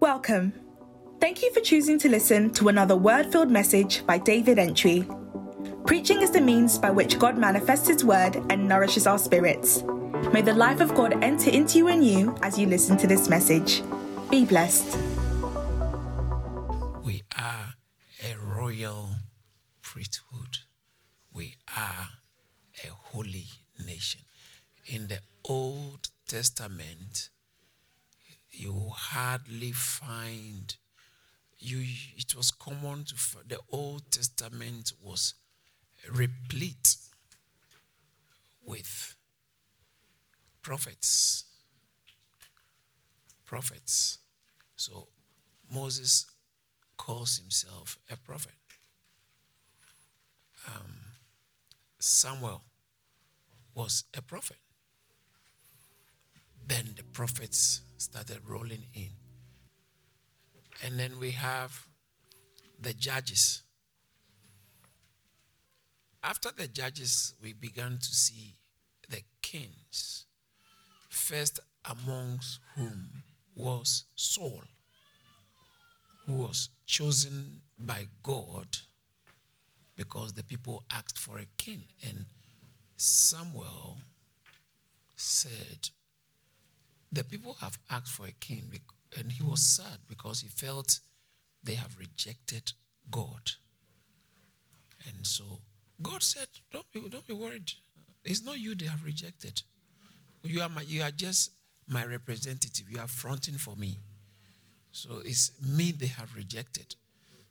Welcome. Thank you for choosing to listen to another word filled message by David Antwi. Preaching is the means by which God manifests His word and nourishes our spirits. May the life of God enter into you and you as you listen to this message. Be blessed. We are a royal priesthood. We are a holy nation. In the Old Testament, you hardly find you it was common to the old testament was replete with prophets prophets. So moses calls himself a prophet. Um, samuel was a prophet then the prophets started rolling in. And then we have the judges. After the judges, we began to see the kings, first amongst whom was Saul, who was chosen by God because the people asked for a king. And Samuel said, the people have asked for a king, and he was sad because he felt they have rejected God. And so God said, Don't be, don't be worried. It's not you they have rejected. You are, my, you are just my representative. You are fronting for me. So it's me they have rejected.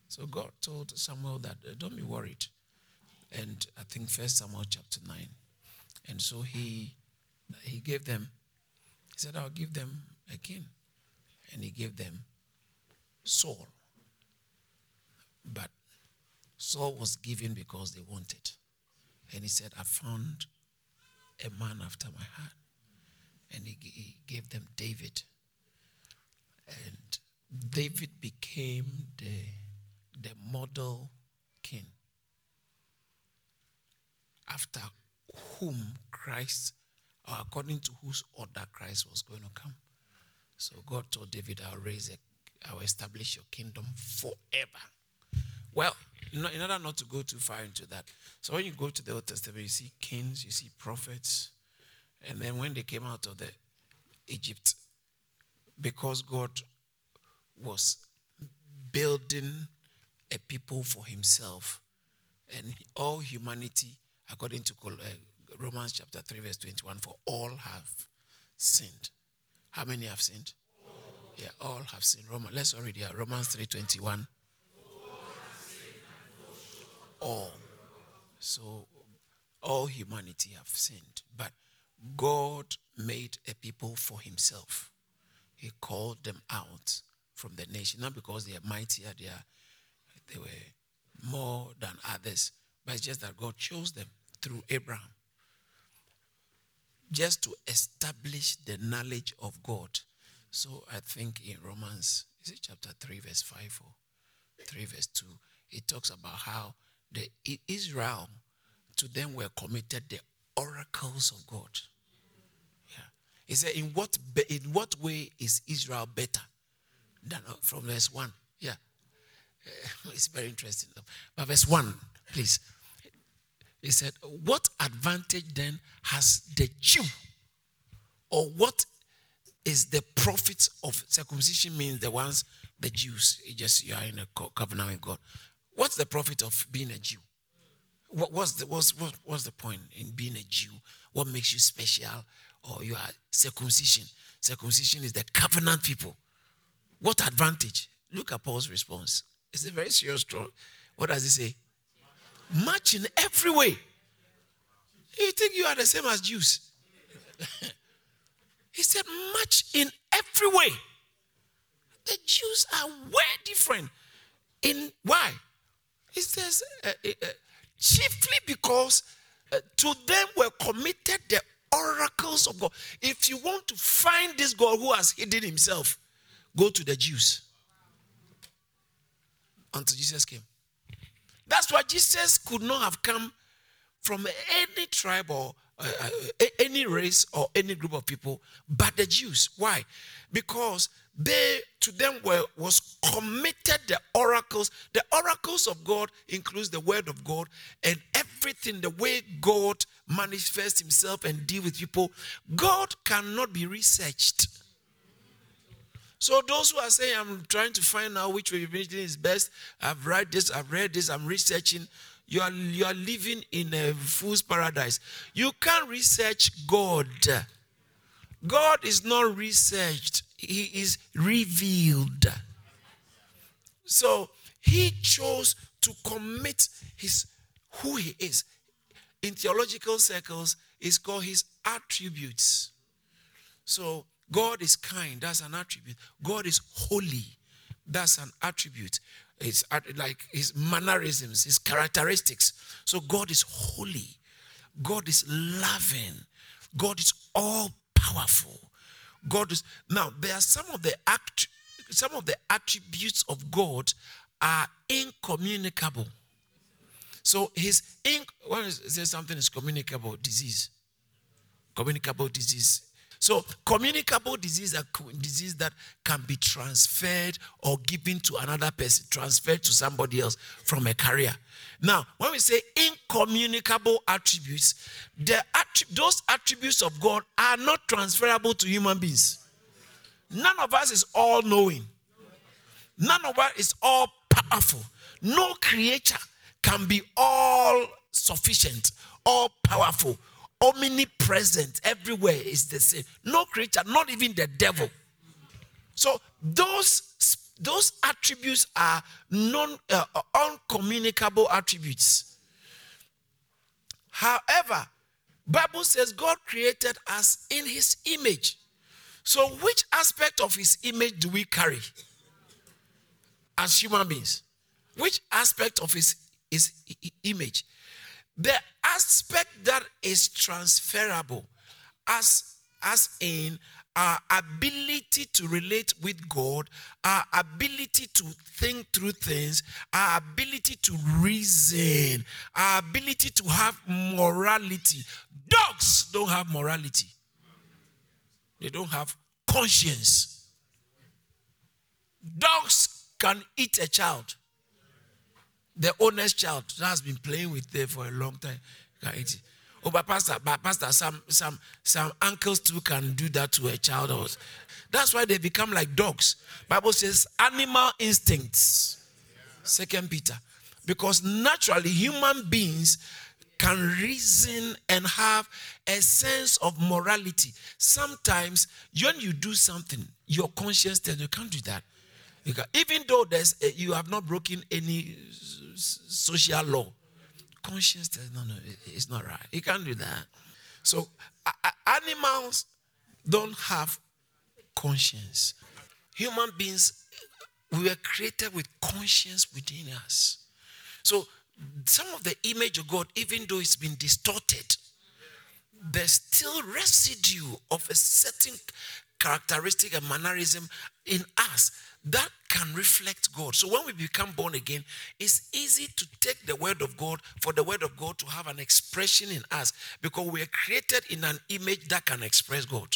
So God told Samuel that uh, don't be worried. And I think First Samuel chapter 9. And so he he gave them he said, I'll give them a king. And he gave them Saul. But Saul was given because they wanted. And he said, I found a man after my heart. And he, he gave them David. And David became the, the model king after whom Christ or according to whose order Christ was going to come. So God told David, I'll raise a, I'll establish your kingdom forever. Well, in order not to go too far into that, so when you go to the Old Testament, you see kings, you see prophets, and then when they came out of the Egypt, because God was building a people for himself, and all humanity, according to uh, Romans chapter 3, verse 21 For all have sinned. How many have sinned? Yeah, all have sinned. Roman, let's already here. Romans 3 21. All. So all humanity have sinned. But God made a people for himself. He called them out from the nation, not because they are mightier, they, are, they were more than others, but it's just that God chose them through Abraham just to establish the knowledge of God. So I think in Romans, is it chapter 3, verse 5 or 3, verse 2, it talks about how the Israel to them were committed the oracles of God. Yeah. He said, in what, in what way is Israel better than uh, from verse 1? Yeah. It's very interesting. But verse 1, please. He said, What advantage then has the Jew? Or what is the profit of circumcision? Means the ones, the Jews, just you are in a covenant with God. What's the profit of being a Jew? What, what's, the, what's, what, what's the point in being a Jew? What makes you special? Or you are circumcision? Circumcision is the covenant people. What advantage? Look at Paul's response. It's a very serious story. What does he say? Much in every way. You think you are the same as Jews? he said, much in every way. The Jews are way different. In why? He says, uh, uh, uh chiefly because uh, to them were committed the oracles of God. If you want to find this God who has hidden himself, go to the Jews. Until Jesus came. That's why Jesus could not have come from any tribe or uh, uh, any race or any group of people but the Jews. Why? Because they to them were, was committed the oracles. The oracles of God includes the word of God and everything, the way God manifests himself and deal with people. God cannot be researched. So those who are saying, I'm trying to find out which religion is best, I've read this, I've read this, I'm researching. You are, you are living in a fool's paradise. You can't research God. God is not researched, He is revealed. So He chose to commit his who He is. In theological circles, it's called His attributes. So God is kind, that's an attribute. God is holy, that's an attribute. It's like his mannerisms, his characteristics. So God is holy, God is loving, God is all powerful. God is now there are some of the act some of the attributes of God are incommunicable. So his in when it says something is communicable, disease. Communicable disease so, communicable disease are disease that can be transferred or given to another person, transferred to somebody else from a carrier. Now, when we say incommunicable attributes, the those attributes of God are not transferable to human beings. None of us is all knowing. None of us is all powerful. No creature can be all sufficient, all powerful, omnipresent everywhere is the same. No creature, not even the devil. So those those attributes are non uh, uncommunicable attributes. However, Bible says God created us in his image. So which aspect of his image do we carry as human beings? Which aspect of his, his image? The aspect that is transferable, as, as in our ability to relate with God, our ability to think through things, our ability to reason, our ability to have morality. Dogs don't have morality, they don't have conscience. Dogs can eat a child the owner's child that has been playing with them for a long time can eat it. Oh, but pastor, but pastor, some some some uncles too can do that to a child. That's why they become like dogs. Bible says animal instincts. Second Peter, because naturally human beings can reason and have a sense of morality. Sometimes when you do something, your conscience tells you can't do that. Even though there's a, you have not broken any social law. Conscience says, no, no, it's not right. You can't do that. So animals don't have conscience. Human beings, we were created with conscience within us. So some of the image of God, even though it's been distorted, there's still residue of a certain characteristic and mannerism in us that can reflect God. So when we become born again, it's easy to take the word of God for the word of God to have an expression in us because we are created in an image that can express God.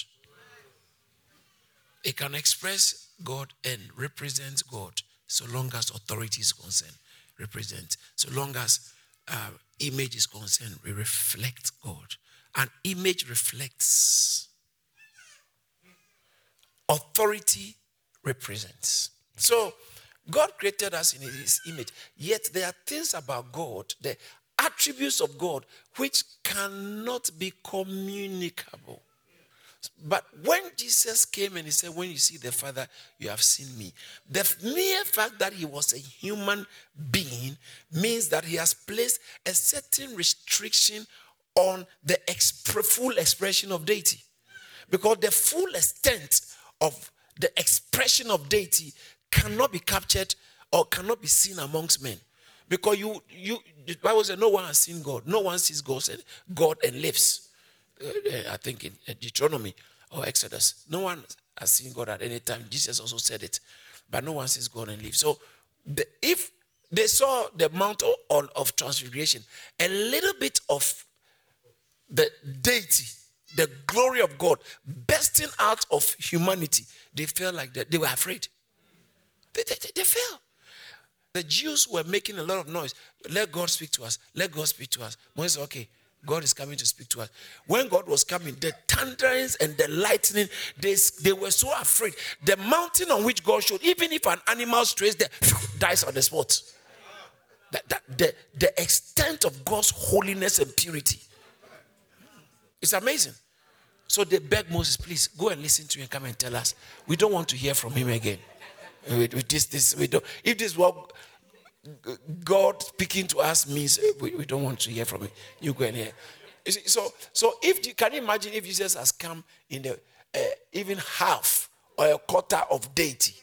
It can express God and represent God so long as authority is concerned. Represent. So long as uh, image is concerned, we reflect God. An image reflects. Authority represents. So, God created us in His image, yet there are things about God, the attributes of God, which cannot be communicable. But when Jesus came and he said, When you see the Father, you have seen me. The mere fact that he was a human being means that he has placed a certain restriction on the exp- full expression of deity. Because the full extent of the expression of deity cannot be captured or cannot be seen amongst men. Because you, you, the Bible says no one has seen God. No one sees God, said God and lives. Uh, uh, I think in Deuteronomy or Exodus, no one has seen God at any time. Jesus also said it, but no one sees God and lives. So, the, if they saw the mount of, of transfiguration, a little bit of the deity, the glory of God bursting out of humanity they felt like that. They were afraid. They, they, they fell. The Jews were making a lot of noise. Let God speak to us. Let God speak to us. Moses said, okay, God is coming to speak to us. When God was coming, the thunderings and the lightning, they, they were so afraid. The mountain on which God showed, even if an animal strays there, dies on the spot. That, the, the extent of God's holiness and purity. It's amazing. So they begged Moses, please go and listen to him come and tell us. We don't want to hear from him again. With, with this, this, we don't, if this is what God speaking to us means, we, we don't want to hear from him. You go and hear. See, so, so if you can you imagine if Jesus has come in the uh, even half or a quarter of deity,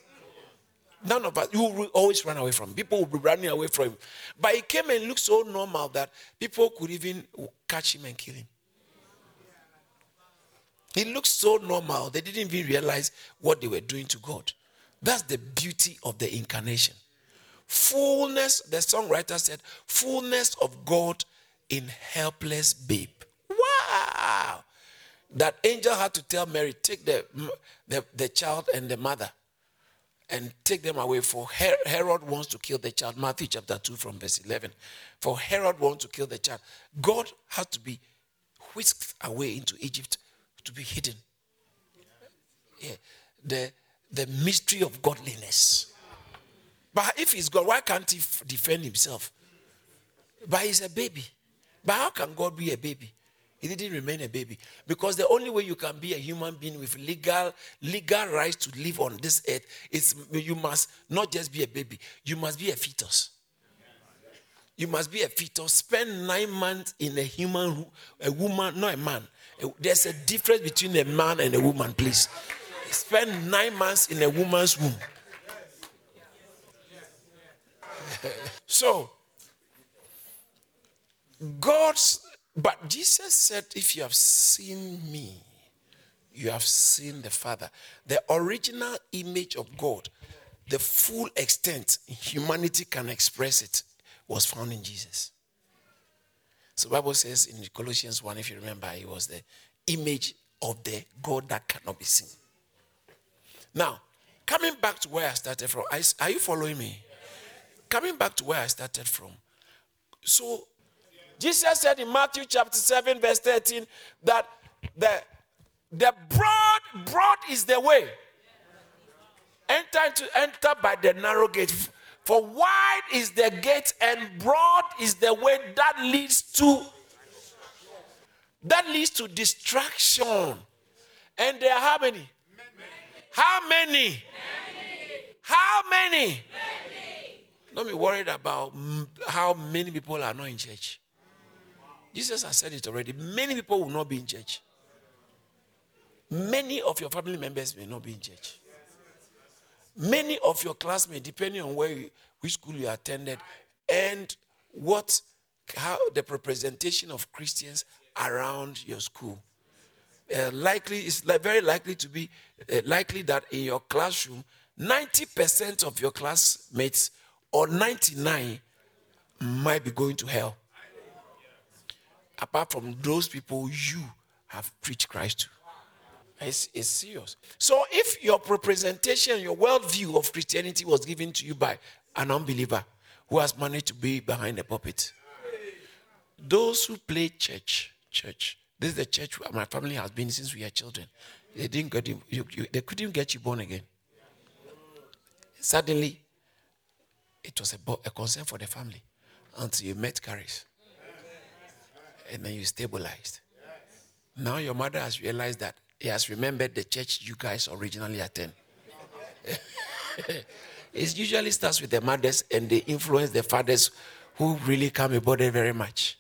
none of us you will always run away from him. People will be running away from him. But he came and looked so normal that people could even catch him and kill him. He looked so normal, they didn't even realize what they were doing to God. That's the beauty of the incarnation. Fullness, the songwriter said, fullness of God in helpless babe. Wow! That angel had to tell Mary, take the, the, the child and the mother and take them away. For Herod wants to kill the child. Matthew chapter 2 from verse 11. For Herod wants to kill the child. God had to be whisked away into Egypt to be hidden. Yeah. The, the mystery of godliness. But if he's God, why can't he defend himself? But he's a baby. But how can God be a baby? He didn't remain a baby. Because the only way you can be a human being with legal, legal rights to live on this earth is you must not just be a baby, you must be a fetus. You must be a fetus. Spend nine months in a human, a woman, not a man. There's a difference between a man and a woman, please. Spend nine months in a woman's womb. so, God's, but Jesus said, if you have seen me, you have seen the Father. The original image of God, the full extent humanity can express it, was found in Jesus. So Bible says in Colossians 1, if you remember, it was the image of the God that cannot be seen. Now, coming back to where I started from, are you following me? Coming back to where I started from. So, Jesus said in Matthew chapter 7, verse 13, that the, the broad, broad is the way. Enter to enter by the narrow gate. For wide is the gate and broad is the way that leads to that leads to distraction. And there are how many? How many? How many? Don't be worried about how many people are not in church. Jesus has said it already. Many people will not be in church. Many of your family members may not be in church. Many of your classmates, depending on where you, which school you attended, and what how the representation of Christians around your school. Uh, likely, it's like very likely to be uh, likely that in your classroom, 90% of your classmates or 99 might be going to hell. Apart from those people you have preached Christ to. It's, it's serious. So if your representation, your worldview of Christianity was given to you by an unbeliever who has managed to be behind the pulpit, those who play church, church, this is the church my family has been since we were children. They didn't get you, you, you, they couldn't get you born again. Suddenly, it was a, a concern for the family until you met Christ. And then you stabilized. Now your mother has realized that he has remembered the church you guys originally attend. it usually starts with the mothers and they influence the fathers who really come about it very much.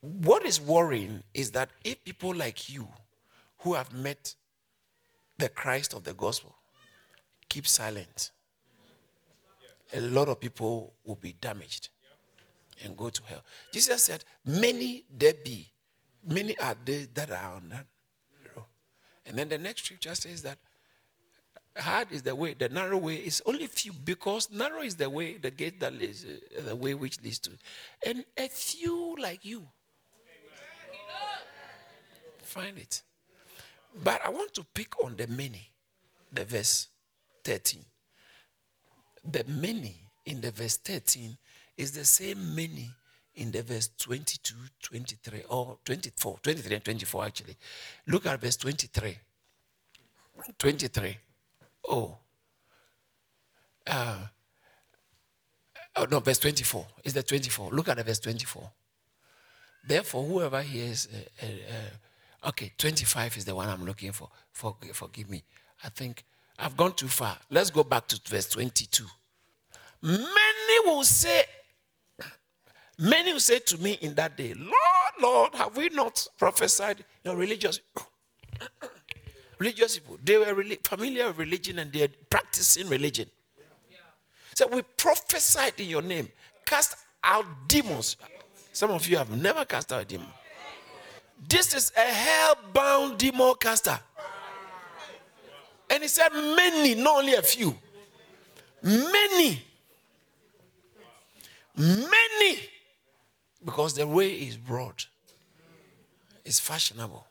What is worrying is that if people like you who have met the Christ of the gospel keep silent, a lot of people will be damaged and go to hell. Jesus said, Many there be, many are they that are on that and then the next scripture says that hard is the way, the narrow way is only few because narrow is the way, the gate that leads, uh, the way which leads to, and a few like you find it. But I want to pick on the many, the verse 13. the many in the verse 13 is the same many in the verse 22, 23, or 24, 23 and 24 actually. Look at verse 23. 23. Oh. Uh, oh no, verse 24. Is the 24. Look at the verse 24. Therefore, whoever hears, uh, uh, uh, okay, 25 is the one I'm looking for. for. Forgive me. I think I've gone too far. Let's go back to verse 22. Many will say, many will say to me in that day, Lord, Lord, have we not prophesied your religious religious people? They were familiar with religion and they're practicing religion. So we prophesied in your name, cast out demons. Some of you have never cast out a demon. This is a hell-bound demon caster. And he said, many, not only a few. Many. Many. Because the way is broad, it's fashionable.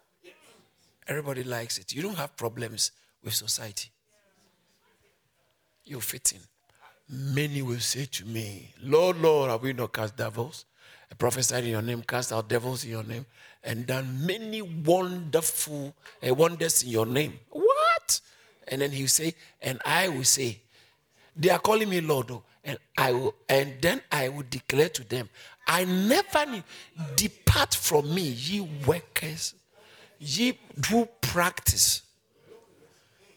Everybody likes it. You don't have problems with society. You fit in. Many will say to me, Lord, Lord, have we not cast devils? I prophesied in your name, cast out devils in your name, and done many wonderful uh, wonders in your name. What? And then he will say, and I will say, they are calling me Lord, oh, and I will, and then I will declare to them, I never knew, depart from me, ye workers, ye who practice,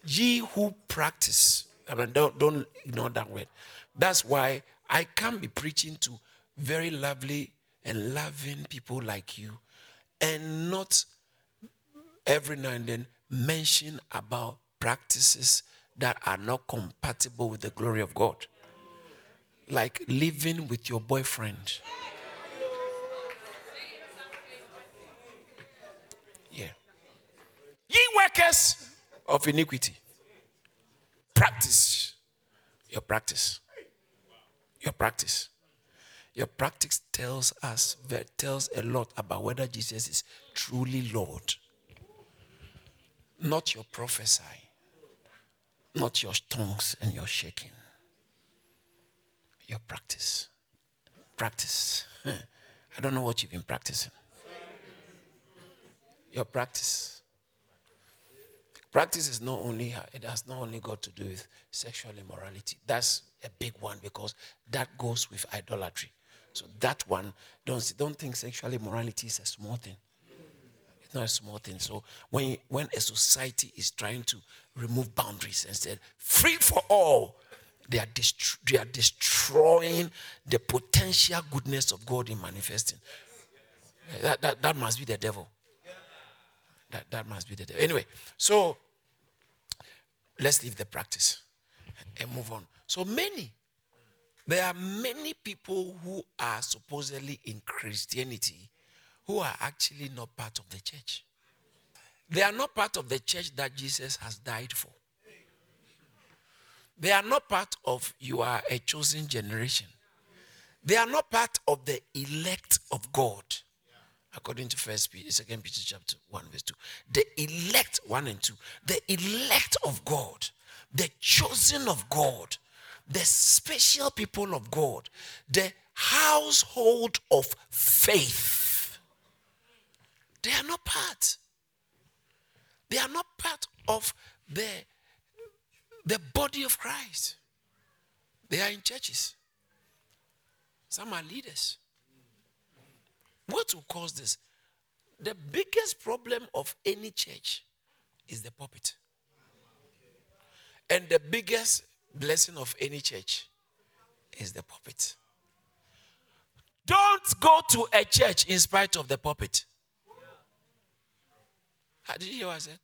ye who practice. I mean, don't, don't ignore that word. That's why I can't be preaching to very lovely and loving people like you and not every now and then mention about practices that are not compatible with the glory of God. Like living with your boyfriend. Ye workers of iniquity. Practice your practice. Your practice. Your practice tells us, tells a lot about whether Jesus is truly Lord. Not your prophesy, not your tongues and your shaking. Your practice. Practice. I don't know what you've been practicing. Your practice. Practice is not only, it has not only got to do with sexual immorality. That's a big one because that goes with idolatry. So that one, don't, don't think sexual immorality is a small thing. It's not a small thing. So when, when a society is trying to remove boundaries and say, free for all, they are, they are destroying the potential goodness of God in manifesting. That, that, that must be the devil. That, that must be the devil. Anyway, so let's leave the practice and move on. So many there are many people who are supposedly in Christianity who are actually not part of the church. They are not part of the church that Jesus has died for. They are not part of you are a chosen generation. They are not part of the elect of God. According to First Peter, Second Peter chapter 1, verse 2. The elect, 1 and 2. The elect of God, the chosen of God the special people of God, the household of faith. They are not part. They are not part of the, the body of Christ. They are in churches. Some are leaders. What will cause this? The biggest problem of any church is the pulpit. And the biggest blessing of any church is the pulpit. Don't go to a church in spite of the pulpit. How did you hear what I said?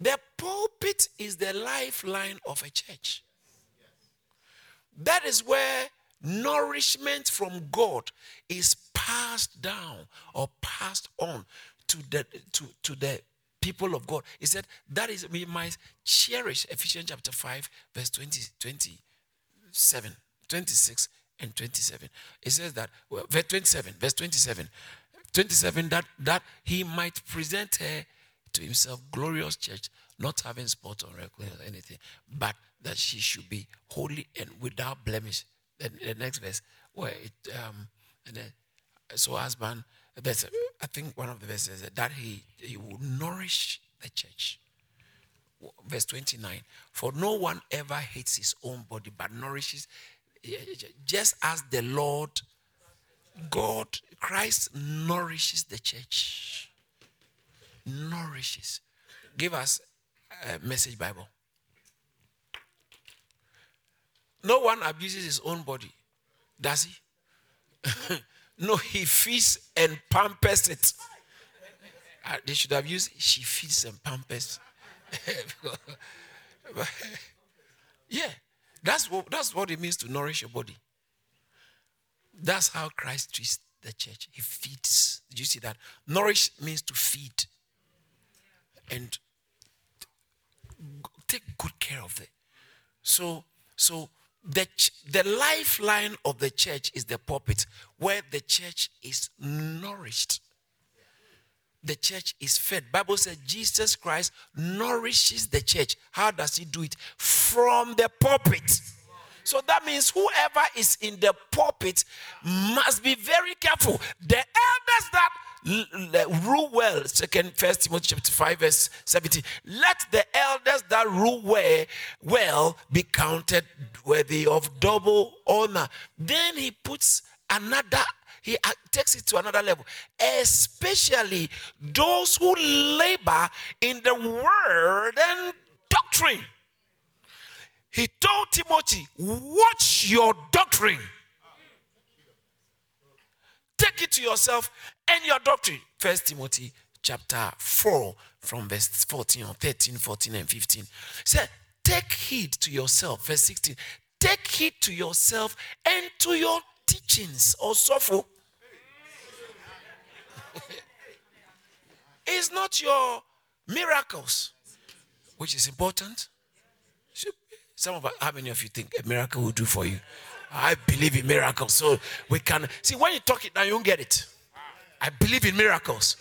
The pulpit is the lifeline of a church. That is where nourishment from God is passed down or passed on to the to, to the people of God. He said, That is, we might cherish Ephesians chapter 5, verse 20, 27, 26, and 27. It says that, well, verse 27, verse 27, 27, that, that he might present her to himself glorious church, not having spot or wrinkle or anything, but that she should be holy and without blemish. Then the next verse, where it um, and then so husband, I think one of the verses that he he will nourish the church. Verse 29 For no one ever hates his own body, but nourishes, just as the Lord God, Christ nourishes the church. Nourishes. Give us a message Bible. No one abuses his own body, does he? no, he feeds and pampers it. Uh, they should have used she feeds and pampers. yeah, that's what that's what it means to nourish your body. That's how Christ treats the church. He feeds. Did you see that? Nourish means to feed. And take good care of it. So, so the, the lifeline of the church is the pulpit, where the church is nourished. The church is fed. Bible says Jesus Christ nourishes the church. How does he do it? From the pulpit. So that means whoever is in the pulpit must be very careful. The elders that rule well, second first Timothy chapter 5, verse 17. Let the elders that rule well, well be counted worthy of double honor. Then he puts another he uh, takes it to another level, especially those who labor in the word and doctrine. He told Timothy, Watch your doctrine. Take it to yourself and your doctrine. First Timothy chapter 4, from verse 14 or 13, 14, and 15. Said, Take heed to yourself. Verse 16. Take heed to yourself and to your teachings or so it's not your miracles, which is important. Some of us, how many of you think a miracle will do for you? I believe in miracles. So we can see when you talk it now, you don't get it. I believe in miracles.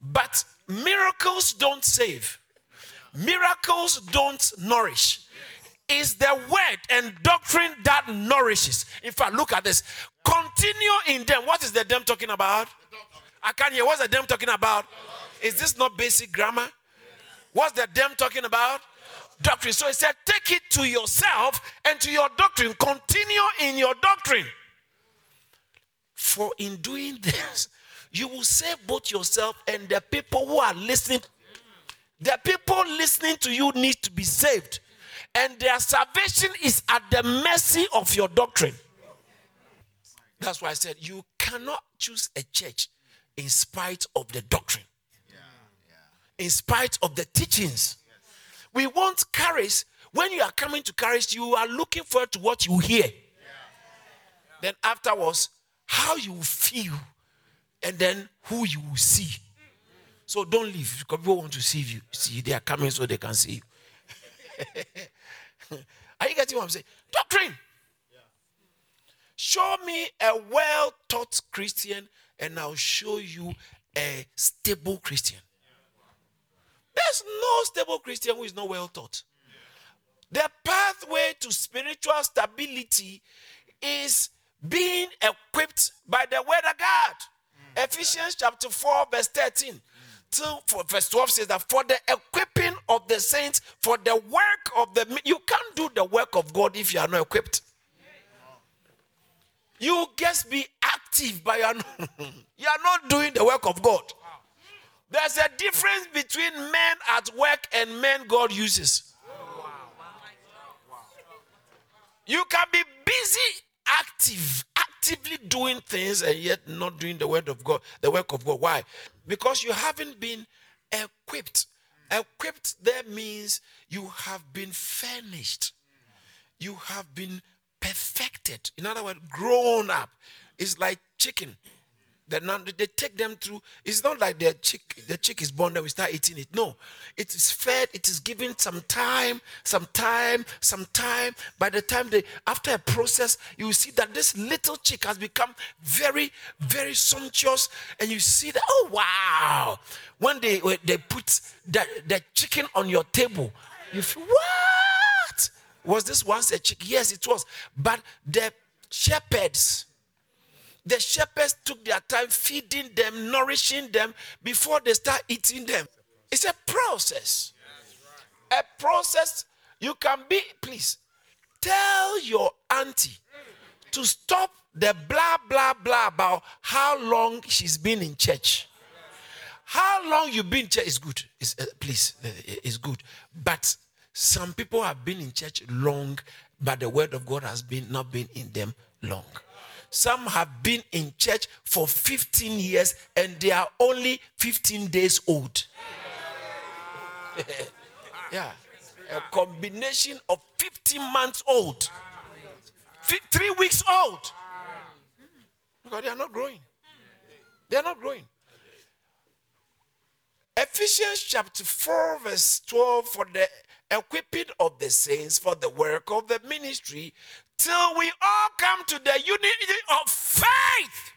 But miracles don't save, miracles don't nourish. It's the word and doctrine that nourishes. In fact, look at this. Continue in them. What is the them talking about? I can't hear. What's the them talking about? Is this not basic grammar? What's the them talking about? doctrine. So he said, take it to yourself and to your doctrine. Continue in your doctrine. For in doing this, you will save both yourself and the people who are listening. The people listening to you need to be saved. And their salvation is at the mercy of your doctrine. That's why I said you cannot choose a church in spite of the doctrine, in spite of the teachings. We want courage. When you are coming to courage, you are looking forward to what you hear. Then afterwards, how you feel, and then who you will see. So don't leave because people want to see you. See, they are coming so they can see you. are you getting what I'm saying? Doctrine. Show me a well taught Christian, and I'll show you a stable Christian. There's no stable Christian who is not well taught. The pathway to spiritual stability is being equipped by the word of God. Mm. Ephesians chapter 4, verse 13. Mm. To, verse 12 says that for the equipping of the saints, for the work of the you can't do the work of God if you are not equipped. You just be active, but you are not, you are not doing the work of God. There's a difference between men at work and men God uses. You can be busy, active, actively doing things and yet not doing the word of God, the work of God. Why? Because you haven't been equipped. Equipped there means you have been furnished. You have been perfected. In other words, grown up. It's like chicken. Then now they take them through. It's not like the chick, the chick is born, then we start eating it. No, it is fed. It is given some time, some time, some time. By the time they, after a process, you see that this little chick has become very, very sumptuous, and you see that. Oh wow! When they when they put the the chicken on your table, you feel what? Was this once a chick? Yes, it was. But the shepherds the shepherds took their time feeding them, nourishing them before they start eating them. It's a process. A process you can be, please tell your auntie to stop the blah, blah, blah about how long she's been in church. How long you've been in church is good. It's, uh, please, uh, it's good. But some people have been in church long, but the word of God has been not been in them long. Some have been in church for 15 years and they are only 15 days old. yeah. A combination of 15 months old, three weeks old. Because they are not growing. They are not growing. Ephesians chapter 4, verse 12 for the equipping of the saints for the work of the ministry till we all come to the unity of faith.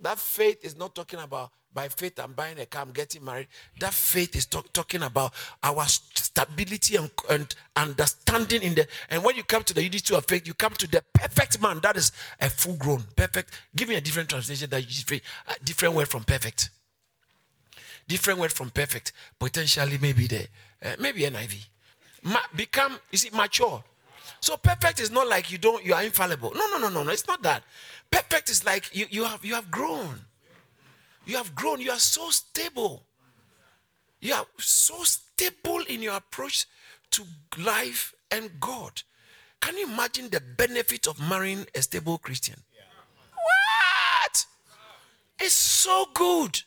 That faith is not talking about by faith I'm buying a car, I'm getting married. That faith is talk, talking about our stability and, and, understanding in the. And when you come to the unity of faith, you come to the perfect man. That is a full grown, perfect. Give me a different translation that you a different word from perfect. Different word from perfect. Potentially, maybe the uh, maybe NIV. Ma- become, is it mature? So perfect is not like you don't you are infallible. No, no, no, no, no. It's not that. Perfect is like you, you have you have grown. You have grown. You are so stable. You are so stable in your approach to life and God. Can you imagine the benefit of marrying a stable Christian? What? It's so good.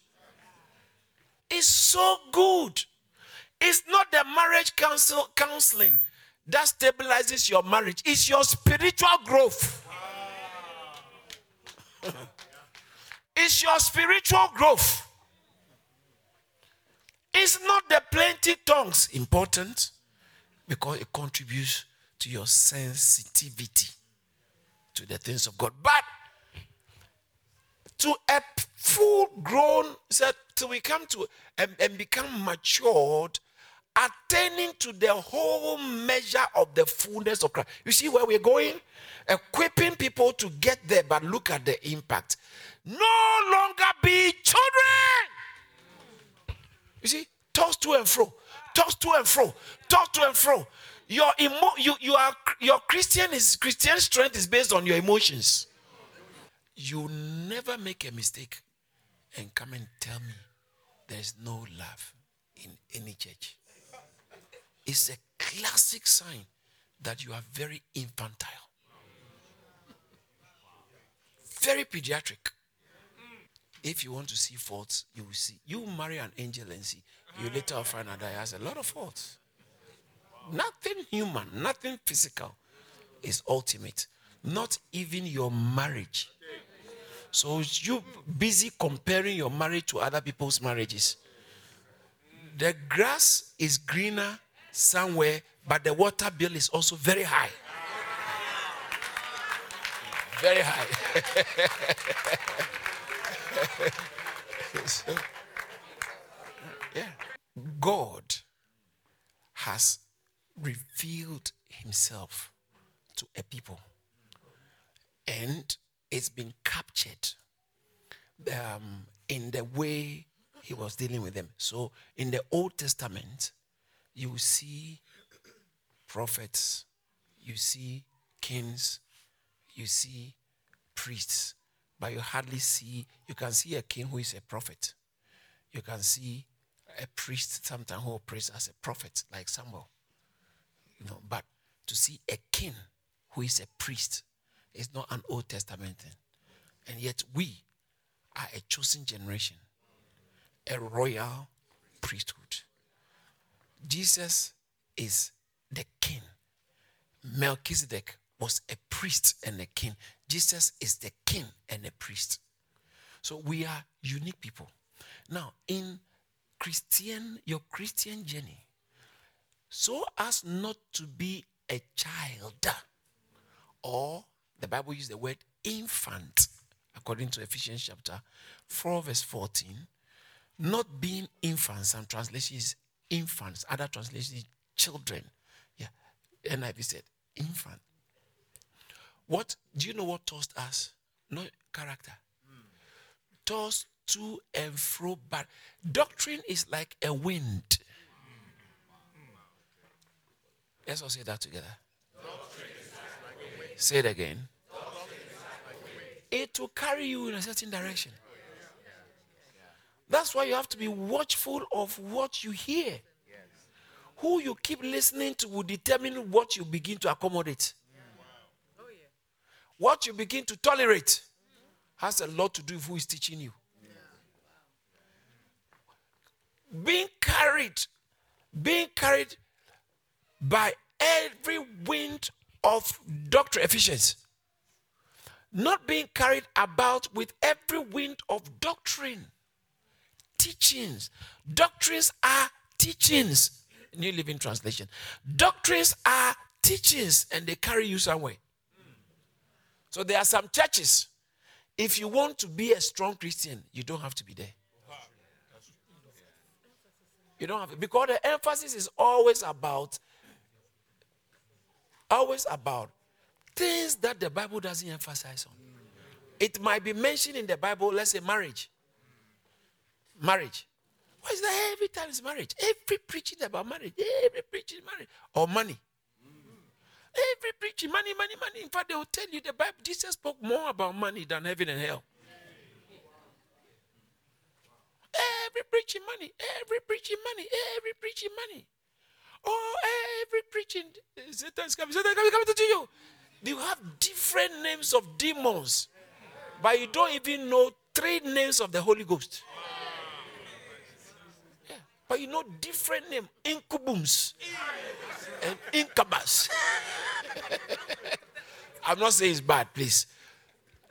It's so good. It's not the marriage counsel counseling that stabilizes your marriage is your spiritual growth. it's your spiritual growth. It's not the plenty tongues important because it contributes to your sensitivity to the things of God. But to a full grown, said, till we come to and, and become matured attaining to the whole measure of the fullness of Christ. You see where we're going? Equipping people to get there, but look at the impact. No longer be children. You see, toss to and fro, toss to and fro, toss to and fro. Your emo- you, you are your Christian is Christian strength is based on your emotions. You never make a mistake and come and tell me there's no love in any church is a classic sign that you are very infantile, very pediatric. If you want to see faults, you will see. You marry an angel and see. You later find out that has a lot of faults. Nothing human, nothing physical is ultimate. Not even your marriage. So you busy comparing your marriage to other people's marriages. The grass is greener somewhere, but the water bill is also very high. Very high. so, yeah. God has revealed himself to a people and it's been captured um, in the way he was dealing with them. So in the Old Testament, you see prophets, you see kings, you see priests, but you hardly see, you can see a king who is a prophet. You can see a priest sometimes who operates as a prophet, like Samuel. You know, but to see a king who is a priest is not an Old Testament thing. And yet we are a chosen generation, a royal priesthood. Jesus is the king. Melchizedek was a priest and a king. Jesus is the king and a priest. So we are unique people. Now, in Christian, your Christian journey, so as not to be a child, or the Bible uses the word infant, according to Ephesians chapter 4, verse 14. Not being infants, some translations infants, other translations children. Yeah. NIV said infant. What do you know what tossed us? No character. Mm. Tossed to and fro, but doctrine is like a wind. Let's all say that together. Like say it again. Like it will carry you in a certain direction. That's why you have to be watchful of what you hear. Who you keep listening to will determine what you begin to accommodate. Oh, what you begin to tolerate has a lot to do with who is teaching you. Being carried, being carried by every wind of doctrine, Ephesians. Not being carried about with every wind of doctrine. Teachings. Doctrines are teachings. New Living Translation. Doctrines are teachings and they carry you somewhere. So there are some churches. If you want to be a strong Christian, you don't have to be there. You don't have to, because the emphasis is always about always about things that the Bible doesn't emphasize on. It might be mentioned in the Bible, let's say marriage. Marriage. Why is that every time it's marriage? Every preaching about marriage, every preaching marriage or money. Every preaching, money, money, money. In fact, they will tell you the Bible, Jesus spoke more about money than heaven and hell. Every preaching money, every preaching money, every preaching money. Oh, every preaching, Satan is coming, Satan is coming, coming to you. You have different names of demons, but you don't even know three names of the Holy Ghost. But you know different name, incubums and incubus. I'm not saying it's bad, please.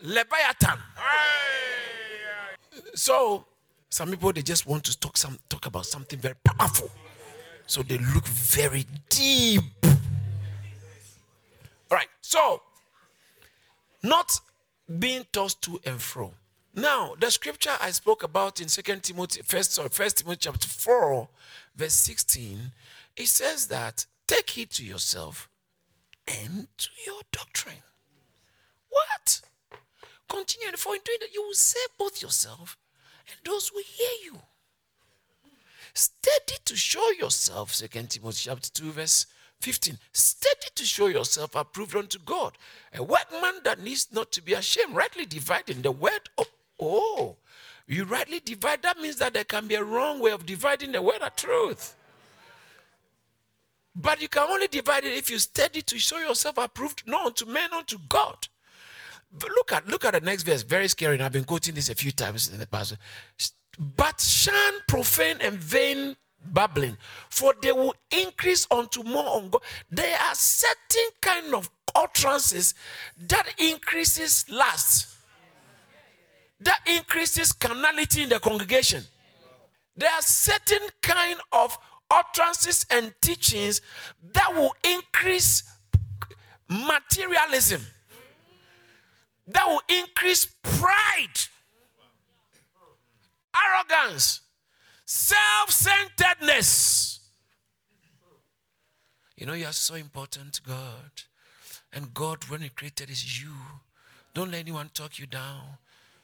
Leviathan. So, some people they just want to talk some talk about something very powerful. So they look very deep. All right. So, not being tossed to and fro. Now, the scripture I spoke about in Second Timothy, first sorry, First Timothy chapter 4, verse 16, it says that take heed to yourself and to your doctrine. What? Continue, for in doing that, you will save both yourself and those who hear you. Steady to show yourself, Second Timothy chapter 2, verse 15. Steady to show yourself approved unto God. A workman that needs not to be ashamed, rightly dividing the word of oh. You rightly divide, that means that there can be a wrong way of dividing the word of truth. But you can only divide it if you study to show yourself approved, not unto men, unto God. But look at look at the next verse, very scary. And I've been quoting this a few times uh, in the past. But shun profane and vain babbling, for they will increase unto more on God. There are certain kind of utterances that increases lust, that increases carnality in the congregation. There are certain kind of utterances and teachings that will increase materialism, that will increase pride, arrogance, self centeredness. You know, you are so important to God. And God, when He created, is you. Don't let anyone talk you down.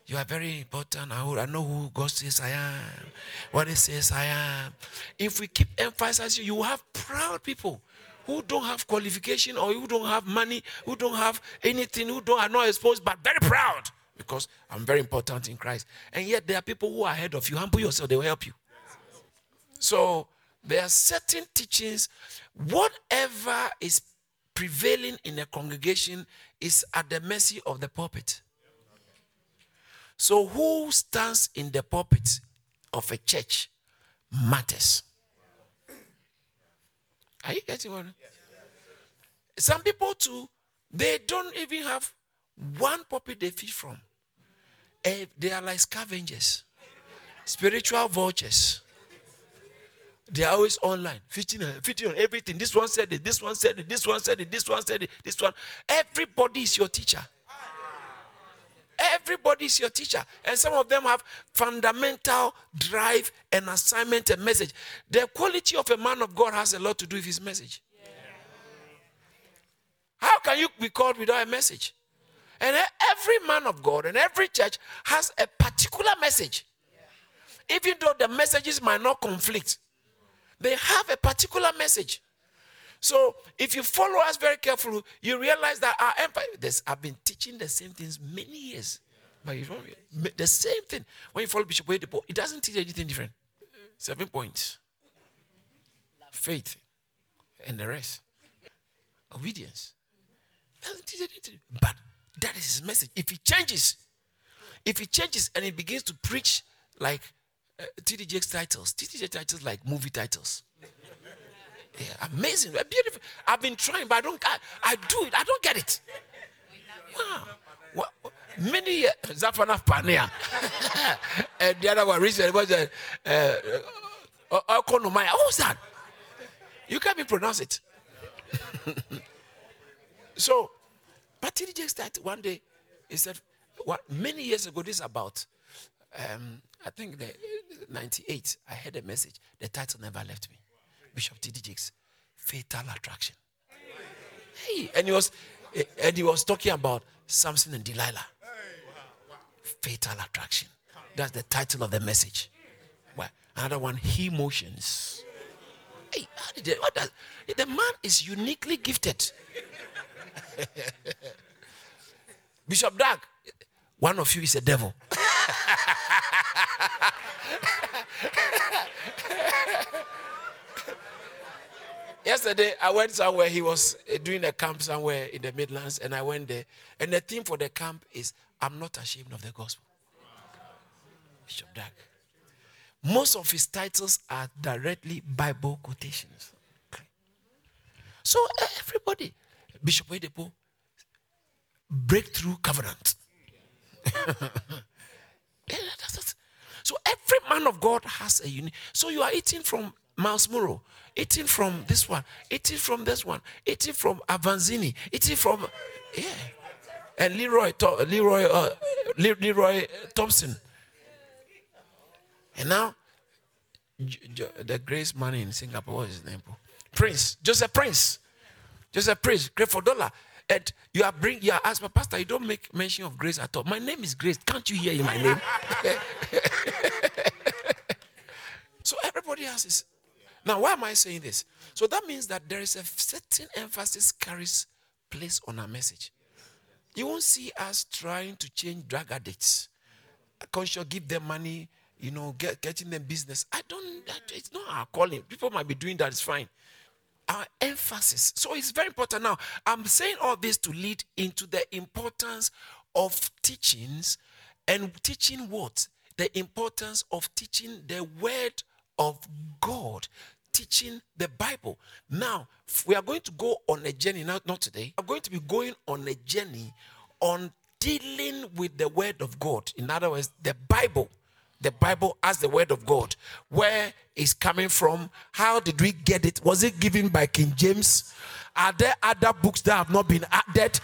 You are very important. I know who God says I am, what He says I am. If we keep emphasizing, you have proud people who don't have qualification or who don't have money, who don't have anything, who don't are not exposed, but very proud because I'm very important in Christ. And yet there are people who are ahead of you. Humble yourself, they will help you. So there are certain teachings. Whatever is prevailing in a congregation is at the mercy of the pulpit. So, who stands in the pulpit of a church matters. Are you getting what? Some people too, they don't even have one pulpit they feed from, eh, they are like scavengers, spiritual vultures. They are always online, fitting, fitting on everything. This one said it, this one said it, this one said it, this one said it, this one. Everybody is your teacher. Everybody is your teacher. And some of them have fundamental drive and assignment and message. The quality of a man of God has a lot to do with his message. How can you be called without a message? And every man of God and every church has a particular message. Even though the messages might not conflict, they have a particular message. So if you follow us very carefully, you realize that our empire, this, I've been teaching the same things many years. But you don't, the same thing. When you follow Bishop Oyedepo, it doesn't teach anything different. Seven points. Faith and the rest. Obedience. Doesn't teach anything. But that is his message. If he changes, if he changes and he begins to preach like uh, TDJ's titles, TDJ titles like movie titles. Yeah, amazing, beautiful. I've been trying, but I don't. I, I do it. I don't get it. Wow. What, many years, Zafana Pania, and the other one recently was uh, uh, uh, Okonomaya. Who's that? You can't even pronounce it. so but he just started one day. He said, what, many years ago, this about, um, I think the 98, I heard a message. The title never left me. Bishop T.D. Jakes, Fatal Attraction. Hey, and he was, and he was talking about Samson and Delilah. Fatal Attraction. That's the title of the message. Well, another one, He Motions. Hey, what does, the man is uniquely gifted. Bishop Dag, one of you is a devil. Yesterday, I went somewhere. He was uh, doing a camp somewhere in the Midlands, and I went there. And the theme for the camp is I'm not ashamed of the gospel. Bishop Dag. Most of his titles are directly Bible quotations. So, everybody, Bishop Oyedepo, breakthrough covenant. so every man of God has a unique. So you are eating from Myles Munroe, eating from this one, eating from this one, eating from Avanzini, eating from yeah, and Leroy Leroy uh, Leroy Thompson, and now the grace man in Singapore, what is his name? Prince Joseph Prince. Joseph Prince, Creflo Dollar. And you are bring you are asking, Pastor, you don't make mention of grace at all. My name is Grace. Can't you hear my name? so everybody else is now why am I saying this? So that means that there is a certain emphasis carries place on our message. You won't see us trying to change drug addicts. Conscious give them money, you know, get, getting them business. I don't, it's not our calling. People might be doing that, it's fine our emphasis. So it's very important. Now, I'm saying all this to lead into the importance of teachings and teaching what? The importance of teaching the word of God, teaching the Bible. Now, we are going to go on a journey, not, not today. We're going to be going on a journey on dealing with the word of God. In other words, the Bible the Bible as the word of God. Where is coming from? How did we get it? Was it given by King James? Are there other books that have not been added?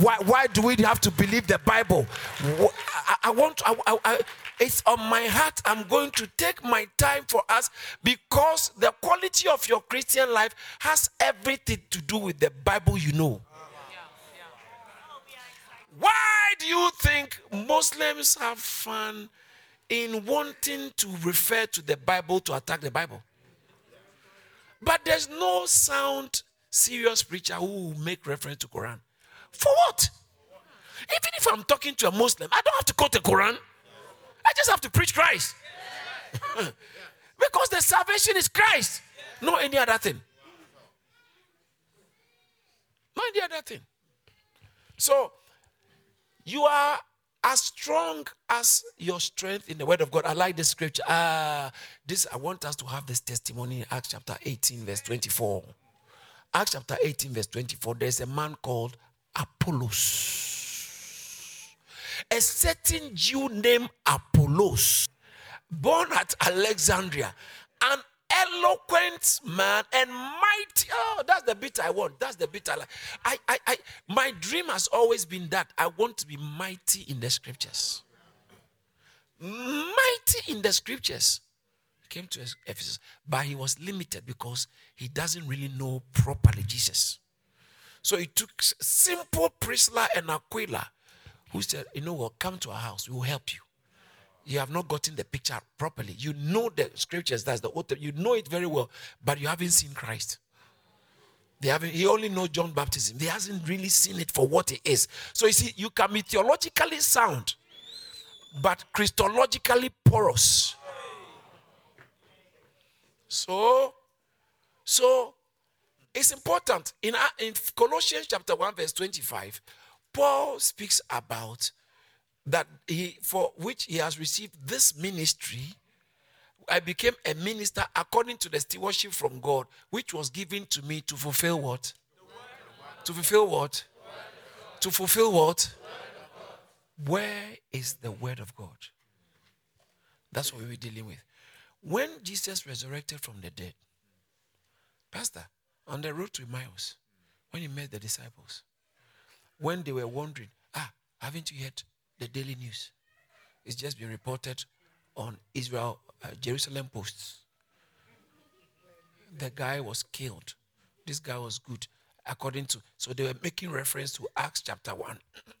Why, why do we have to believe the Bible? I, I want, I, I, it's on my heart. I'm going to take my time for us because the quality of your Christian life has everything to do with the Bible you know. Why do you think Muslims have fun in wanting to refer to the Bible to attack the Bible. But there's no sound, serious preacher who will make reference to Quran. For what? Even if I'm talking to a Muslim, I don't have to quote the Quran. I just have to preach Christ. because the salvation is Christ, not any other thing. Not any other thing. So you are as strong as your strength in the word of God. I like this scripture. Uh, this I want us to have this testimony in Acts chapter 18, verse 24. Acts chapter 18, verse 24. There's a man called Apollos. A certain Jew named Apollos, born at Alexandria, an eloquent man and mighty. Oh, that's the bit I want. That's the bit I like. I, I, I, my dream has always been that I want to be mighty in the scriptures. Mighty in the scriptures. Came to Ephesus, but he was limited because he doesn't really know properly Jesus. So he took simple Priscilla and Aquila, who said, You know what, come to our house, we will help you you have not gotten the picture properly. You know the scriptures, that's the author, you know it very well, but you haven't seen Christ. They haven't, he only knows John baptism. He hasn't really seen it for what it is. So you see, you can be theologically sound, but Christologically porous. So, so it's important. In, in Colossians chapter 1, verse 25, Paul speaks about that he for which he has received this ministry i became a minister according to the stewardship from god which was given to me to fulfill what? To fulfill what? To fulfill what? Where is the word of god? That's what we're dealing with. When jesus resurrected from the dead pastor on the road to emmaus when he met the disciples when they were wondering ah haven't you heard the daily news. It's just been reported on Israel, uh, Jerusalem Posts. The guy was killed. This guy was good, according to. So they were making reference to Acts chapter 1,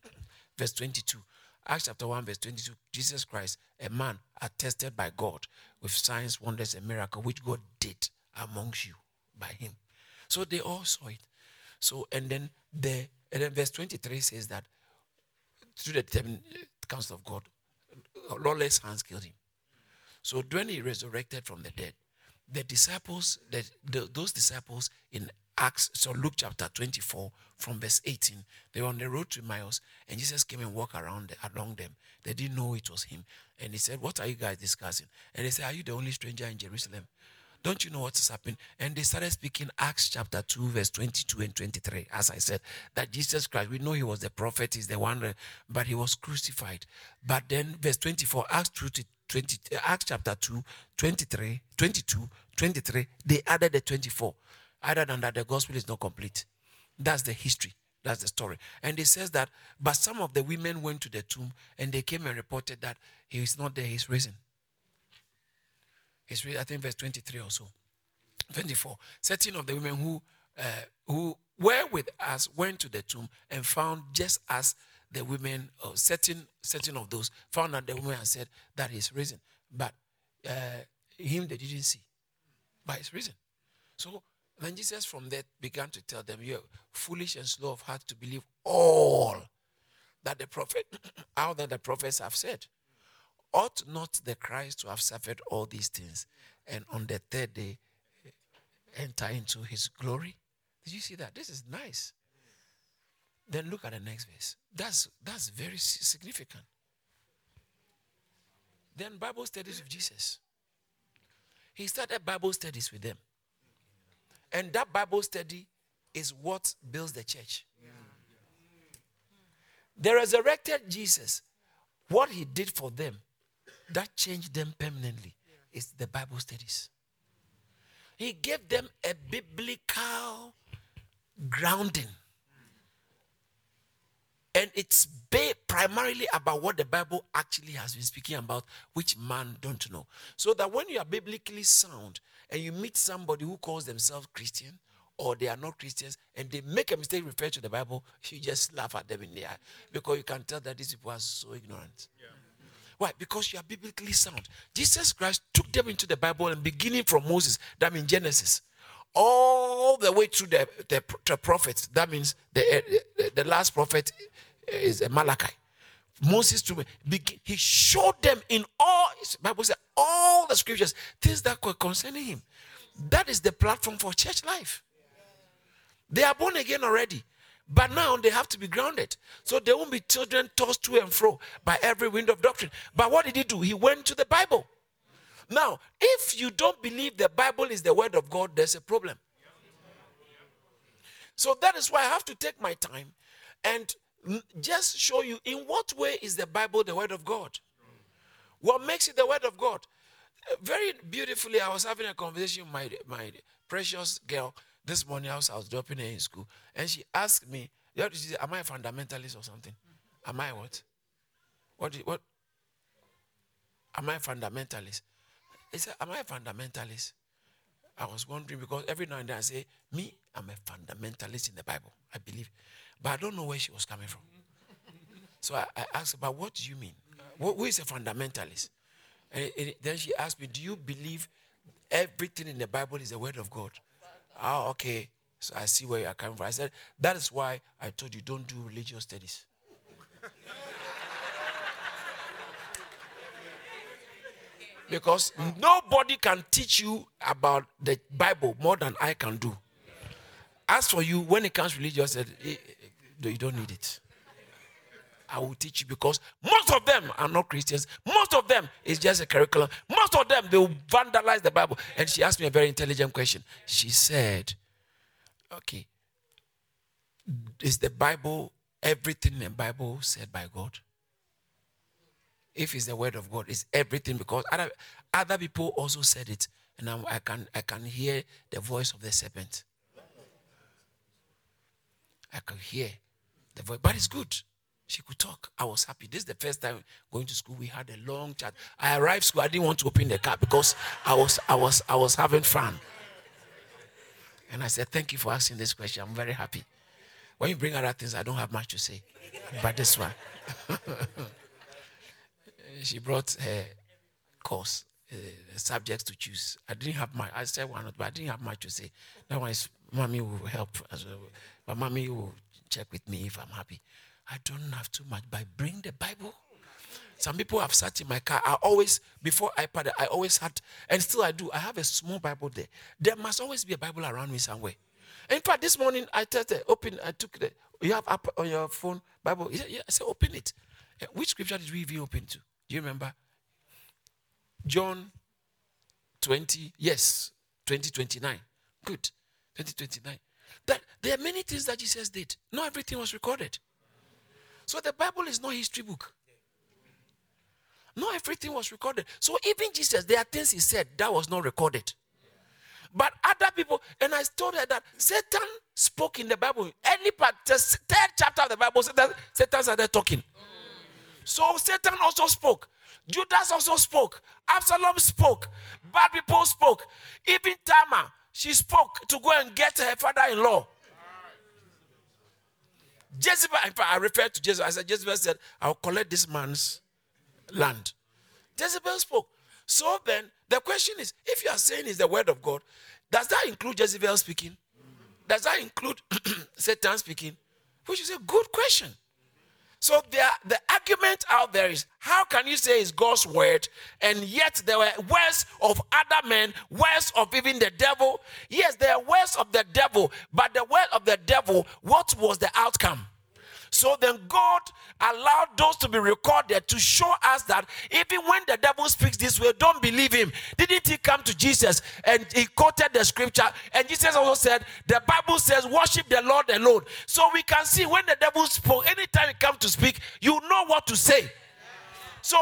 verse 22. Acts chapter 1, verse 22. Jesus Christ, a man attested by God with signs, wonders, and miracles, which God did amongst you by him. So they all saw it. So, and then the and then verse 23 says that through the determined counsel of God, lawless hands killed him. So when he resurrected from the dead, the disciples, the, the, those disciples in Acts, so Luke chapter 24, from verse 18, they were on the road to Emmaus, and Jesus came and walked around along them. They didn't know it was him. And he said, What are you guys discussing? And they said, Are you the only stranger in Jerusalem? Don't you know what has happened? And they started speaking Acts chapter 2, verse 22 and 23. As I said, that Jesus Christ, we know he was the prophet, he's the one, uh, but he was crucified. But then, verse 24, Acts 2 20, uh, Acts chapter 2, 23, 22, 23, they added the 24. Other than that, the gospel is not complete. That's the history. That's the story. And it says that, but some of the women went to the tomb and they came and reported that he is not there, he's risen. It's I think verse 23 or so. 24. Certain of the women who uh, who were with us went to the tomb and found just as the women, or certain certain of those found that the women had said that he's risen, but uh, him they didn't see, but he's risen. So then Jesus from that began to tell them, "You're foolish and slow of heart to believe all that the prophet, all that the prophets have said." Ought not the Christ to have suffered all these things and on the third day eh, enter into his glory? Did you see that? This is nice. Then look at the next verse. That's that's very significant. Then Bible studies with Jesus. He started Bible studies with them. And that Bible study is what builds the church. The resurrected Jesus, what he did for them that changed them permanently is the Bible studies. He gave them a biblical grounding. And it's primarily about what the Bible actually has been speaking about, which man don't know. So that when you are biblically sound and you meet somebody who calls themselves Christian or they are not Christians and they make a mistake refer to the Bible, you just laugh at them in the eye because you can tell that these people are so ignorant. Yeah. Why? Because you are biblically sound. Jesus Christ took them into the Bible and beginning from Moses, that means Genesis, all the way through the, the, the prophets. That means the, eh, the, the last prophet eh, is Malachi. Moses to he showed them in all Bible said all the scriptures things that were concerning him. That is the platform for church life. They are born again already. But now they have to be grounded. So they won't be children tossed to and fro by every wind of doctrine. But what did he do? He went to the Bible. Now, if you don't believe the Bible is the word of God, there's a problem. So that is why I have to take my time and just show you in what way is the Bible the Word of God? What makes it the Word of God? Very beautifully, I was having a conversation with my, my precious girl this morning. I was, I was dropping her in school, and she asked me, Am I a fundamentalist or something? Am I what? What? What? Am I a fundamentalist? I said, Am I a fundamentalist? I was wondering because every now and then I say, Me, I'm a fundamentalist in the Bible. I believe. But I don't know where she was coming from. So I, I asked her, But what do you mean? who is a fundamentalist? And then she asked me, Do you believe everything in the Bible is the word of God? Oh, okay. So I see where you are coming from. I said, That is why I told you don't do religious studies. because nobody can teach you about the Bible more than I can do. As for you, when it comes to religious, eh, eh, you don't need it. I will teach you because most of them are not Christians. Most of them is just a curriculum. Most of them they will vandalize the Bible. And she asked me a very intelligent question. She said, "Okay, is the Bible everything in the Bible said by God? If it's the word of God, it's everything because other other people also said it, and I'm, I can I can hear the voice of the serpent. I can hear the voice, but it's good." She could talk. I was happy. This is the first time going to school. We had a long chat. I arrived school. I didn't want to open the car because I was I was I was having fun. And I said, Thank you for asking this question. I'm very happy. When you bring other things, I don't have much to say. But this one. she brought her course, uh, subjects to choose. I didn't have my I said one, not but I didn't have much to say. That one is mommy will help as well. But mommy will check with me if I'm happy. I don't have too much, but bring the Bible. Some people have sat in my car. I always, before iPad, I always had, and still I do, I have a small Bible there. There must always be a Bible around me somewhere. In fact, this morning I tested, open, I took the, you have app on your phone, Bible. Yeah, yeah, I said, open it. Eh, which scripture did we even open to? Do you remember? John 20, yes, 2029. Good. 2029. That there are many things that Jesus did. Not everything was recorded. So the Bible is not history book. Not everything was recorded. So even Jesus, there are things he said that was not recorded. But other people, and I told her that Satan spoke in the Bible. Early part, the third chapter of the Bible, Satan, Satan started talking. So Satan also spoke. Judas also spoke. Absalom spoke. Bad people spoke. Even Tamar, she spoke to go and get her father-in-law. Jezebel, in fact, I referred to Jezebel. I said, Jezebel said, I'll collect this man's land. Jezebel spoke. So then, the question is if you are saying it's the word of God, does that include Jezebel speaking? Does that include Satan speaking? Which is a good question. So the, the argument out there is how can you say it's God's word and yet there were words of other men, words of even the devil? Yes, there are words of the devil, but the word of the devil, what was the outcome? So then God allowed those to be recorded to show us that even when the devil speaks this way, don't believe him. Didn't he come to Jesus and he quoted the scripture? And Jesus also said, The Bible says, worship the Lord alone. So we can see when the devil spoke, anytime he comes to speak, you know what to say. So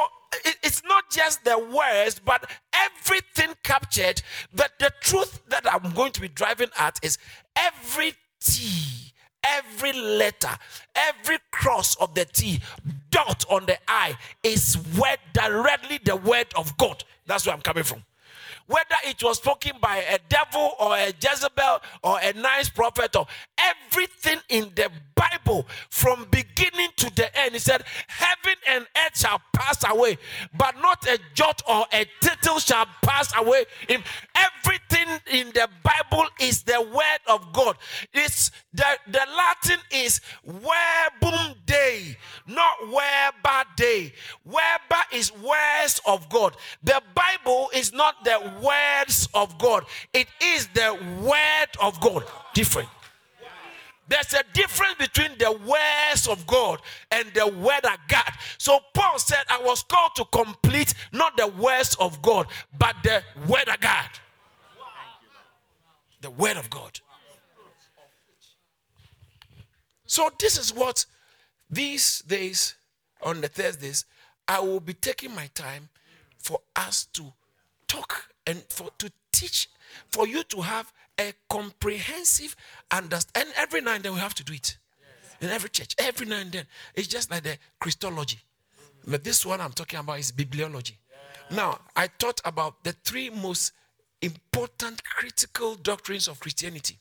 it's not just the words, but everything captured. That the truth that I'm going to be driving at is every T every letter, every cross of the T, dot on the I is word directly the word of God. That's where I'm coming from. Whether it was spoken by a devil or a Jezebel or a nice prophet or everything in the Bible from beginning to the end, he said, Heaven and earth shall pass away, but not a jot or a tittle shall pass away. In everything in the Bible is the word of God. It's the, the Is verbum Dei, not verba Dei. Verba is words of God. The Bible is not the words of God, it is the word of God. Different. There's a difference between the words of God and the word of God. So Paul said, I was called to complete not the words of God, but the word of God. The word of God. So this is what these days, on the Thursdays, I will be taking my time for us to talk and for to teach, for you to have a comprehensive understanding. And every now and then we have to do it. In every church, every now and then. It's just like the Christology. But this one I'm talking about is bibliology. Now, I thought about the three most important critical doctrines of Christianity.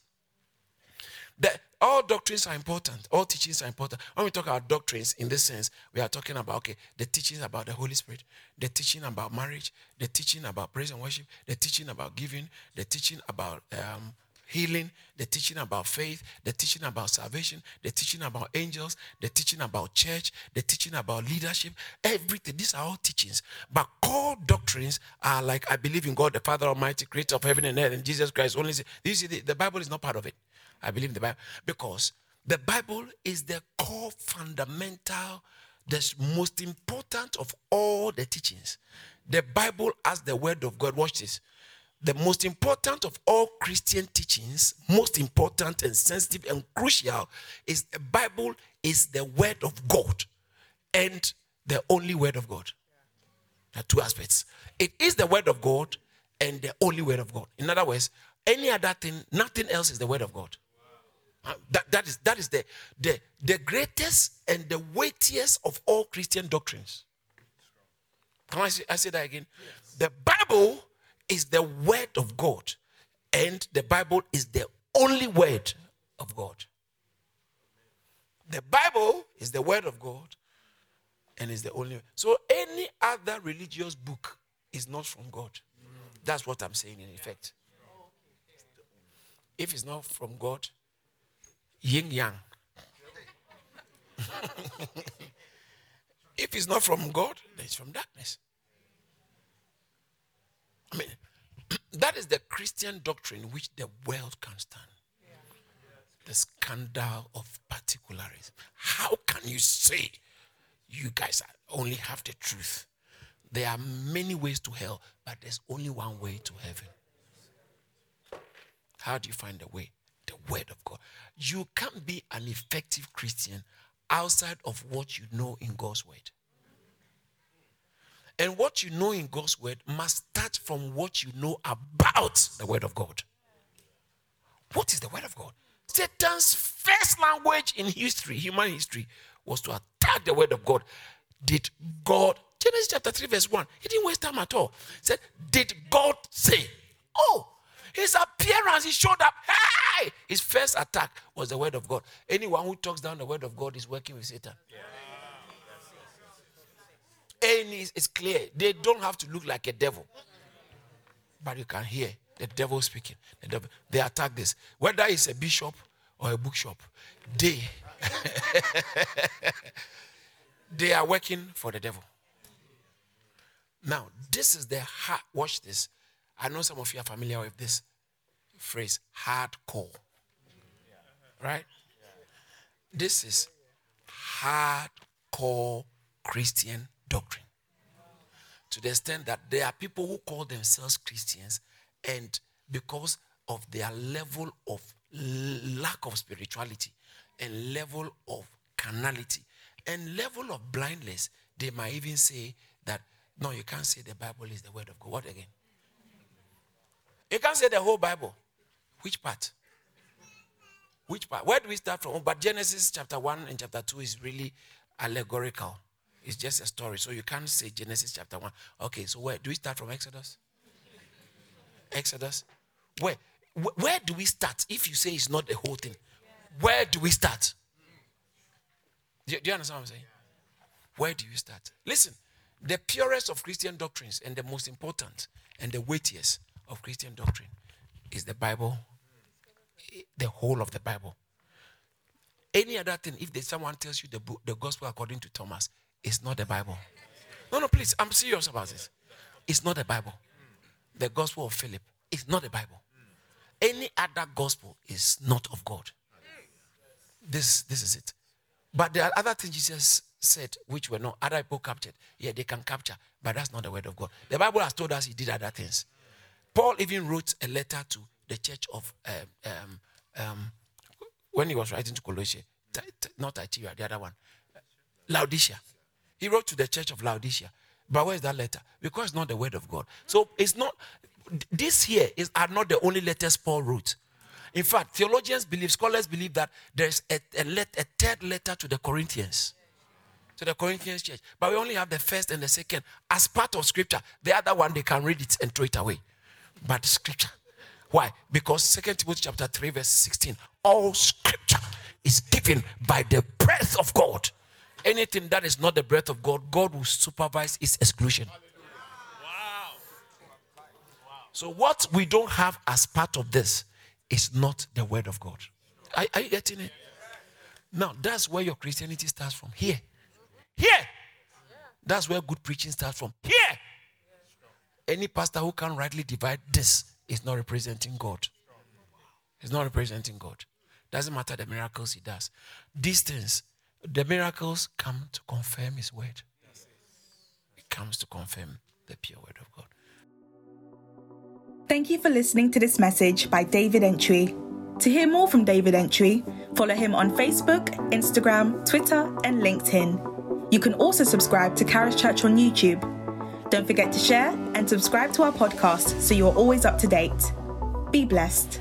That all doctrines are important, all teachings are important. When we talk about doctrines in this sense, we are talking about okay, the teachings about the Holy Spirit, the teaching about marriage, the teaching about praise and worship, the teaching about giving, the teaching about um, healing, the teaching about faith, the teaching about salvation, the teaching about angels, the teaching about church, the teaching about leadership, everything. These are all teachings. But core doctrines are like I believe in God, the Father Almighty, creator of heaven and earth, and Jesus Christ. Only you see, the, the Bible is not part of it. I believe in the Bible because the Bible is the core fundamental, the most important of all the teachings. The Bible as the word of God. Watch this. The most important of all Christian teachings, most important and sensitive and crucial, is the Bible is the word of God and the only word of God. There are two aspects. It is the word of God and the only word of God. In other words, any other thing, nothing else is the word of God. That, that is, that is the, the, the greatest and the weightiest of all Christian doctrines. Can I say, I say that again? Yes. The Bible is the word of God, and the Bible is the only word of God. The Bible is the word of God and is the only. So any other religious book is not from God. That's what I'm saying in effect. If it's not from God, yin yang. if it's not from God, then it's from darkness. I mean, that is the Christian doctrine which the world can stand. The scandal of particularism. How can you say you guys only have the truth? There are many ways to hell, but there's only one way to heaven. How do you find the way? Word of God. You can't be an effective Christian outside of what you know in God's Word. And what you know in God's Word must start from what you know about the Word of God. What is the Word of God? Satan's first language in history, human history, was to attack the Word of God. Did God, Genesis chapter 3, verse 1, he didn't waste time at all. He said, Did God say? Oh, his appearance, he showed up. Hey! His first attack was the word of God. Anyone who talks down the word of God is working with Satan. Yeah. And it's, it's clear. They don't have to look like a devil. But you can hear the devil speaking. The devil, they attack this. Whether it's a bishop or a bookshop, they they are working for the devil. Now, this is the heart. Watch this. I know some of you are familiar with this phrase, hardcore. Right? This is hardcore Christian doctrine. To the extent that there are people who call themselves Christians, and because of their level of lack of spirituality and level of carnality and level of blindness, they might even say that no, you can't say the Bible is the word of God. What again? You can't say the whole Bible. Which part? Which part? Where do we start from? But Genesis chapter 1 and chapter 2 is really allegorical. It's just a story. So you can't say Genesis chapter 1. Okay, so where do we start from Exodus? Exodus? Where where do we start if you say it's not the whole thing? Where do we start? Do, do you understand what I'm saying? Where do you start? Listen, the purest of Christian doctrines and the most important and the weightiest of Christian doctrine is the Bible, the whole of the Bible. Any other thing, if someone tells you the book, the gospel according to Thomas, it's not the Bible. No, no, please, I'm serious about this. It's not the Bible. The gospel of Philip is not the Bible. Any other gospel is not of God. This, this is it. But there are other things Jesus said which were not other people captured. Yeah, they can capture, but that's not the word of God. The Bible has told us he did other things. Paul even wrote a letter to the church of um, um, um, when he was writing to Colossae, not Thyatira, the other one, Laodicea. He wrote to the church of Laodicea. But where is that letter? Because it's not the word of God. So it's not, this here is, are not the only letters Paul wrote. In fact, theologians believe, scholars believe that there's a, a, let, a third letter to the Corinthians, to the Corinthians church. But we only have the first and the second as part of scripture. The other one, they can read it and throw it away. But scripture. Why? Because Second Timothy chapter 3, verse 16. All scripture is given by the breath of God anything that is not the breath of God, God will supervise its exclusion. Wow. So, what we don't have as part of this is not the word of God. Are, are you getting it? Now, that's where your Christianity starts from. Here. Here. That's where good preaching starts from. Here. Any pastor who can rightly divide this is not representing God. He's not representing God. Doesn't matter the miracles he does. These things the miracles come to confirm His word. It comes to confirm the pure word of God. Thank you for listening to this message by David Antwi. To hear more from David Antwi, follow him on Facebook, Instagram, Twitter, and LinkedIn. You can also subscribe to Charis Church on YouTube. Don't forget to share and subscribe to our podcast so you're always up to date. Be blessed.